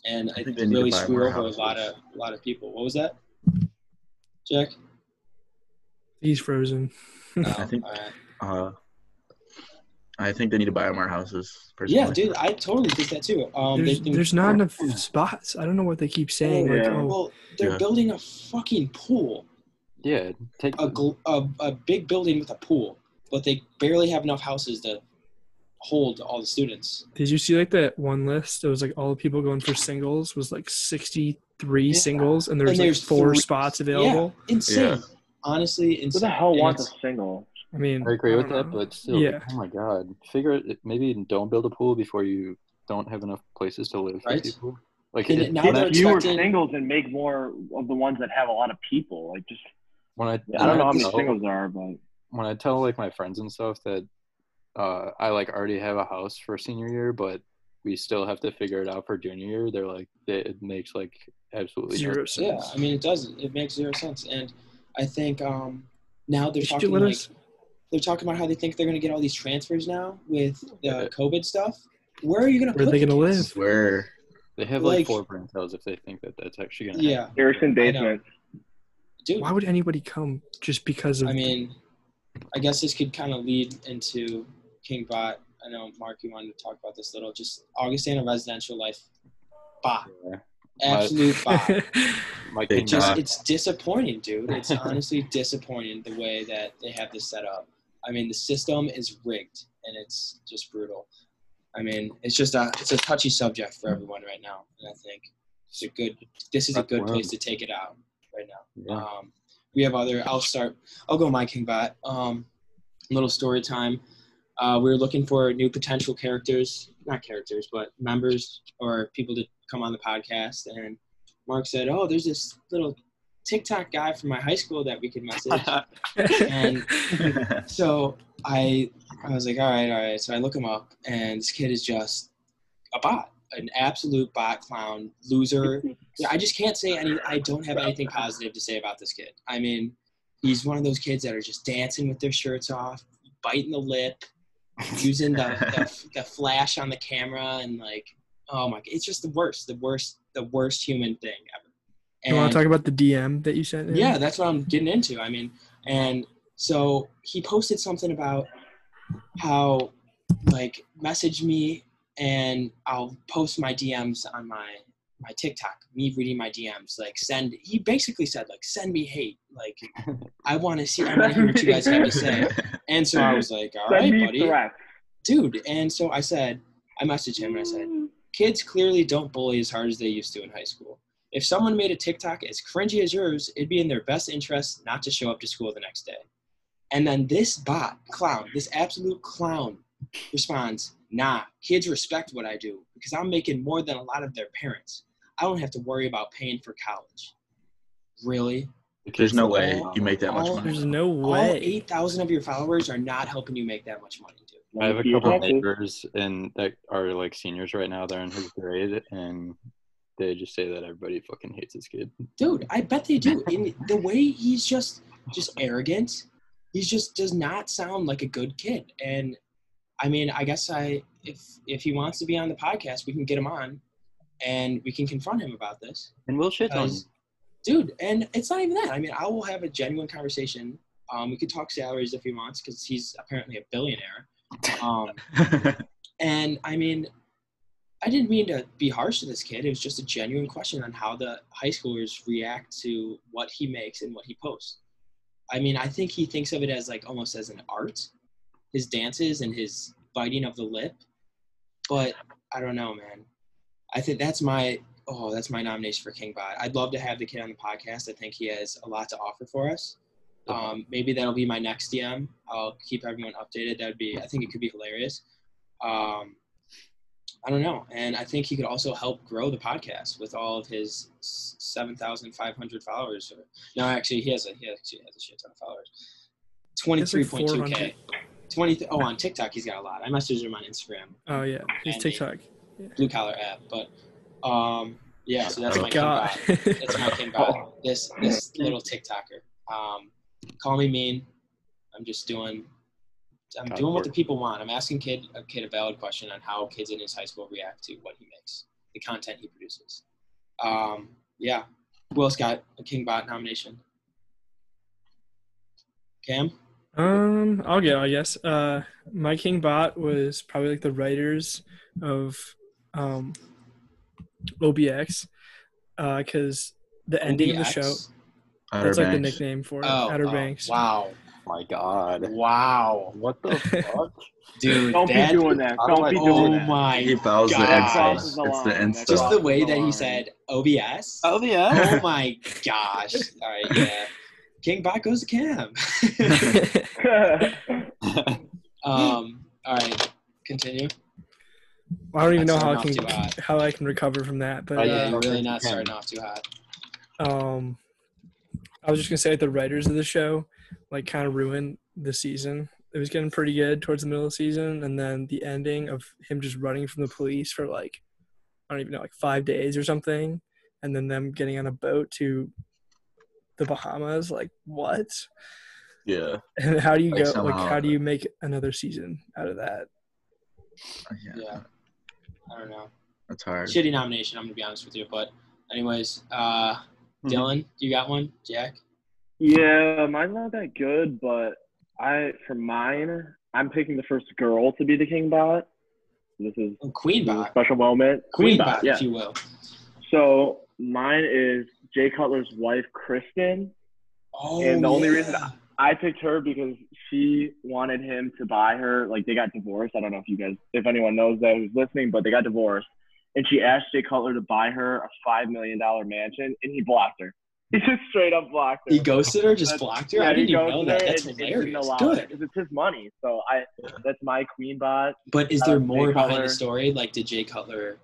and I it think they really screw more over a lot of a lot of people. What was that, Jack? He's frozen. Oh, think- all right. Uh, I think they need to buy more houses. Personally. Yeah, dude, I totally think that too. Um, there's, they've been- there's not enough spots. I don't know what they keep saying. Like, Yeah. oh, Well, they're Yeah. building a fucking pool, yeah, take a, gl- a a big building with a pool, but they barely have enough houses to hold all the students. did you see like that one list? It was like all the people going for singles was like 63 Yeah. singles, and there's And like there's four three- spots available. Yeah. Insane, Yeah. honestly, Who the hell And wants a single? I mean, I agree I with don't that, but still, Yeah. oh my god, figure it. Maybe don't build a pool before you don't have enough places to live for Right. people. Like And it, now when, they're fewer singles and make more of the ones that have a lot of people. Like just, when I, I don't know how many tell- singles there are, but when I tell like my friends and stuff that uh, I like already have a house for senior year, but we still have to figure it out for junior year. They're like, it, it makes like absolutely no zero sense. Yeah. I mean, it does. It makes zero sense. And I think um, now they're Did talking like they're talking about how they think they're going to get all these transfers now with the Yeah. COVID stuff. Where are you going to Where are they gonna live? Where They have like, Like- four brain cells if they think that that's actually gonna. Yeah, Harrison basement. dude. Why would anybody come just because of? I mean, I guess this could kind of lead into King Bot. I know Mark, you wanted to talk about this little. Just Augustana residential life, bot, happen. absolute bot. My Big king Just it's disappointing, dude. It's honestly disappointing the way that they have this set up. I mean, the system is rigged and it's just brutal. I mean, it's just a it's a touchy subject for everyone right now, and I think it's a good. This is a good place to take it out right now. Yeah. Um, we have other. I'll start. I'll go my King Bot. Um, little story time. Uh, we were looking for new potential characters, not characters, but members or people to come on the podcast. And Mark said, "Oh, there's this little TikTok guy from my high school that we could message." and so I, I was like, "All right, all right." So I look him up, and this kid is just a bot, an absolute bot clown loser. I just can't say any. I don't have anything positive to say about this kid. I mean, he's one of those kids that are just dancing with their shirts off, biting the lip, using the, the, the flash on the camera, and like, oh my, it's just the worst, the worst, the worst human thing ever. and, you want to talk about the DM that you sent? In? yeah, that's what I'm getting into. I mean, and so he posted something about how, like, message me and I'll post my DMs on my my TikTok. Me reading my DMs, like send. He basically said, like, send me hate. Like, I want to see. I want to hear what you guys have to say. And so I was like, all right, buddy, dude. And so I said, I messaged him and I said, kids clearly don't bully as hard as they used to in high school. If someone made a TikTok as cringy as yours, it'd be in their best interest not to show up to school the next day. And then this bot, clown, this absolute clown responds, nah, kids respect what I do because I'm making more than a lot of their parents. I don't have to worry about paying for college. Really? There's no all- way you make that much all- money. There's no way. All way. 8,000 of your followers are not helping you make that much money, dude. I have a couple of neighbors and that are like seniors right now. They're in his grade, and they just say that everybody fucking hates this kid. Dude, I bet they do. In the way he's just just arrogant. He just does not sound like a good kid. And I mean, I guess I if if he wants to be on the podcast, we can get him on, and we can confront him about this. And we'll shit on. Because, dude, and it's not even that. I mean, I will have a genuine conversation. Um, we could talk salaries if he wants, because he's apparently a billionaire. Um, and I mean, I didn't mean to be harsh to this kid. It was just a genuine question on how the high schoolers react to what he makes and what he posts. I mean, I think he thinks of it as like almost as an art, his dances and his biting of the lip. But I don't know, man. I think that's my oh, that's my nomination for King Bot. I'd love to have the kid on the podcast. I think he has a lot to offer for us. Um, maybe that'll be my next DM. I'll keep everyone updated. That'd be I think it could be hilarious. Um, I don't know, and I think he could also help grow the podcast with all of his seven thousand five hundred followers. Or no, actually, he has a he actually has a shit ton of followers. Twenty three point two 400. k. Twenty. Oh, on TikTok he's got a lot. I messaged him on Instagram, Oh yeah, he's TikTok. Blue collar app. But um, yeah, so that's Oh, my king God. bot. That's my king bot. This this little TikToker. Um, call me mean. I'm just doing. I'm God, doing what the people want. I'm asking kid a kid a valid question on how kids in his high school react to what he makes, the content he produces. Um, yeah. Who else got a king bot nomination? Cam. Um, I'll go. I guess. Uh, my king bot was probably like the writers of um, OBX, because the ending of the show. OBX? That's like the nickname for it. Oh, Outer oh, Banks. Wow. my God. Wow. What the fuck? Dude, Don't that, be doing that. Do Don't I- be doing Oh that. my He fouls the God. That Insta. crosses the It's the line. That Insta. Just the way that he said OBS. OBS. Oh my gosh. All right, yeah. King Bot goes to Cam. um, all right, continue. I don't even know how I can how I can recover from that, but Oh, yeah, yeah, uh, you're really not starting off too hot. um, I was just gonna say like, the writers of the show like kind of ruined the season. It was getting pretty good towards the middle of the season, and then the ending of him just running from the police for like I don't even know like five days or something, and then them getting on a boat to the Bahamas. Like what? Yeah. And how do you Like, go? Like how do you make another season out of that? Yeah. Yeah. I don't know. That's hard. Shitty nomination. I'm gonna be honest with you, but anyways, uh, Mhm. Dylan, you got one? Jack? Yeah, mine's not that good, but I for mine, I'm picking the first girl to be the king bot. This is, Oh, Queen this is a Bot. special moment. Queen bot, Bot, yeah. if you will. So mine is Jay Cutler's wife, Kristin. Oh, And the only yeah. reason I picked her because she wanted him to buy her. Like they got divorced. I don't know if you guys, if anyone knows that who's listening, but they got divorced. And she asked Jay Cutler to buy her a five million dollar mansion, and he blocked her. He just straight up blocked her. he ghosted her, just That's- blocked her. Yeah, I didn't even know that. That's didn't hilarious. it, Good. it's his money. So I, that's my queen bot. But is Uh, there Jay more behind Cutler. the story? Like, did Jay Cutler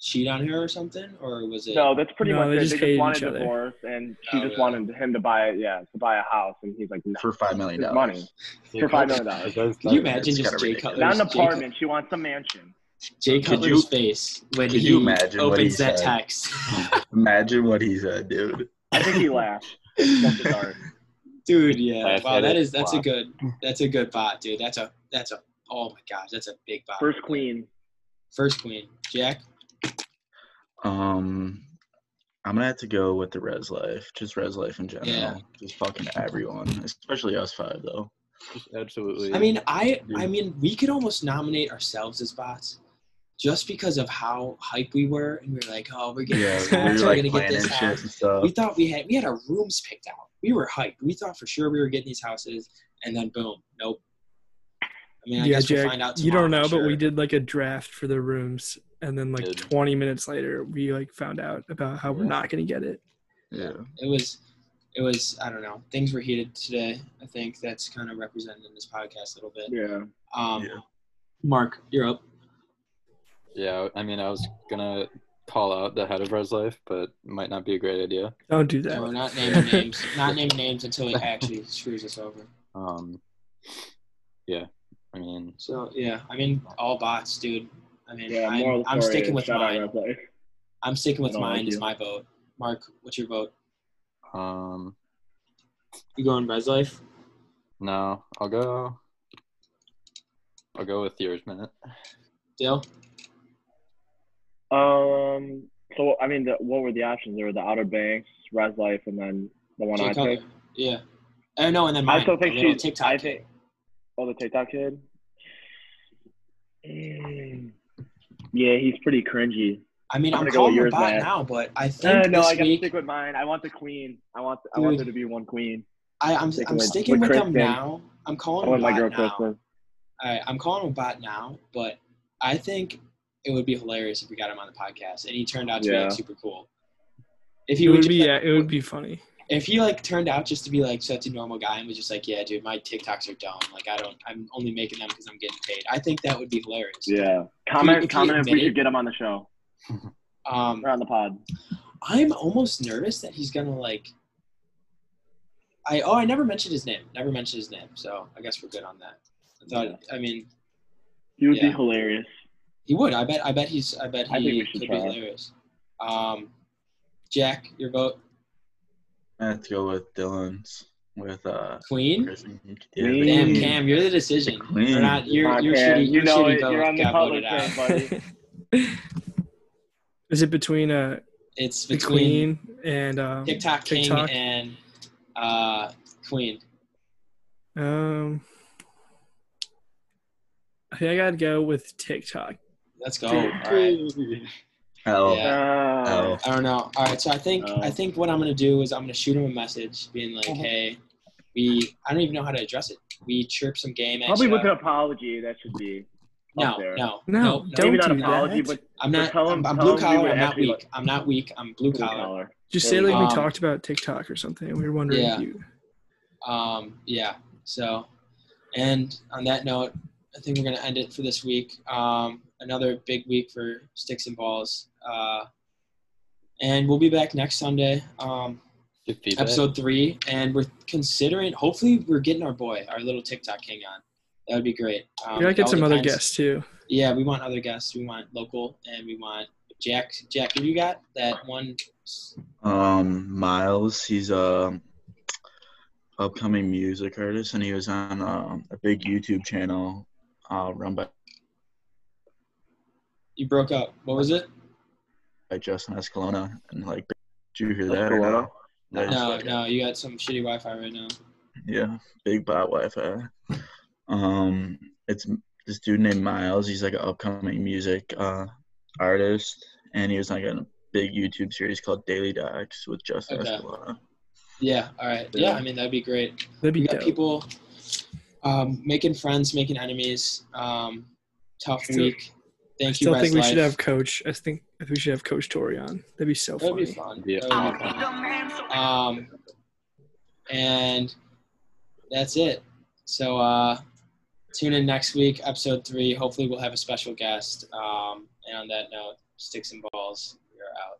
cheat on her or something, or was it? No, that's pretty No, much they it. just They hated just wanted each other. divorce, and she Oh, just really? wanted him to buy, yeah, to buy a house, and he's like, no, For five million dollars. money, Jay for five million dollars. Can you imagine It's just kinda Jay ridiculous. Cutler's not an Jay apartment. She wants a mansion. Jay Could Cutler's you- face when could he you imagine what he opens that said? text. Imagine what he said, dude. I think he laughed. Bless his heart. dude, yeah. Laugh Wow, at that it, is that's a good that's a good bot, dude. That's a that's a oh my gosh, that's a big bot. First queen. First queen, Jack. Um, I'm gonna have to go with the res life, just res life in general, Yeah. just fucking everyone, especially us five though. Absolutely. I mean, I I mean, we could almost nominate ourselves as bots. Just because of how hype we were, and we were like, "Oh, we're getting Yeah, this we house, were we're like gonna get this house." We thought we had we had our rooms picked out. We were hyped. We thought for sure we were getting these houses, and then boom, nope. I mean, I yeah, guess we'll find out. you don't know, for but we did like a draft for the rooms, and then like Did. 20 minutes later, we like found out about how we're Yeah. not gonna get it. Yeah. it was it was i don't know things were heated today i think that's kind of represented in this podcast a little bit Yeah. um Yeah. mark you're up yeah, I mean, I was gonna call out the head of Res Life, but might not be a great idea. Don't do that. we're not naming names not naming names until he actually screws us over Um, yeah, I mean, so yeah i mean all bots dude i mean Yeah. I'm, Moral I'm sticking with shout mine i'm sticking with I don't like mine as you. my vote mark what's your vote um, You going Res Life? No, I'll go. I'll go with yours, minute. Dill? Um. So I mean, the, what were the options? There were the Outer Banks, Res Life, and then the one Jay I Cutler. picked. Yeah. Oh no, and then I mine. still think the little she's. TikTok. I kid. think. Oh, the TikTok kid. Mm. Yeah, he's pretty cringy. I mean, I'm I'm, calling with her yours, bot Matt. now, but I Uh, think no, this I gotta week stick with mine. I want the queen. I want. I want Dude. there to be one queen. I, I'm sticking I'm with- sticking with with, them now. I'm calling I want him my girl bot now. Kristin. All right, I'm calling him bot now, but I think it would be hilarious if we got him on the podcast and he turned out to be like super cool. If he It would, would just, be like, yeah, it would be funny. If he like turned out just to be like such a normal guy and was just like, yeah, dude, my TikToks are dumb. Like I don't, I'm only making them because I'm getting paid. I think that would be hilarious. Yeah. Comment. if he comment if we should get him on the show Um, or on the pod. I'm almost nervous that he's gonna like. I oh I never mentioned his name. Never mentioned his name. So I guess we're good on that. I thought. I mean, He would be hilarious. he would. I bet. I bet he's. I bet he I think we should could try. be hilarious. Um, Jack, your vote. I have to go with Dylan's with uh. Queen. Kristin. Queen. Damn, Cam, you're the decision. Queen. You're not. You're, Come you're Cam. shitty. You know shitty it. Vote. You're on the got public voted buddy. Is it between uh It's between Queen and um, TikTok King TikTok? and uh, Queen. um? I think I gotta go with TikTok. Let's go. All right. Hell. Yeah. Oh. I don't know. All right, so I think Oh. I think what I'm gonna do is I'm gonna shoot him a message, being like, Uh-huh. "Hey, we I don't even know how to address it. We chirp some game at Probably you. with an apology. That should be. no, up there. no, No, no, don't Maybe not do apology, that. but I'm not. tell him- I'm, I'm tell blue collar. I'm not actually weak. I'm not weak. I'm blue blue collar. collar. Just say like go. we talked about TikTok or something. We were wondering Yeah. if you. Um, yeah. So, and on that note, I think we're gonna end it for this week. Um, another big week for sticks and balls. Uh, and we'll be back next Sunday. Um, episode three, and we're considering. Hopefully, we're getting our boy, our little TikTok king, on. That would be great. Um, We gotta get all some other guests too. Yeah, we want other guests. We want local, and we want Jack. Jack, who you got? That one. Um, Miles, he's a upcoming music artist, and he was on um, a big YouTube channel uh, run by, You broke up. What was it? By Justin Escalona. And like, did you hear that? or Escalona? no? No. No, no, you got some shitty Wi-Fi right now. Yeah, big bot Wi-Fi. Um, it's this dude named Miles. He's like an upcoming music uh, artist, and he was like in a big YouTube series called Daily Docs with Justin Okay. Escalona. Yeah. All right. Yeah. I mean, that'd be great. That'd be We got dope. people um, making friends, making enemies. Um, tough Still- week. I Thank you, still think we Life. should have Coach. I think I think we should have Coach Tori on. That'd be so That'd funny. be fun. Yeah. That would be fun. Um, and that's it. So uh, tune in next week, episode three. Hopefully, we'll have a special guest. Um, and on that note, sticks and balls. We are out.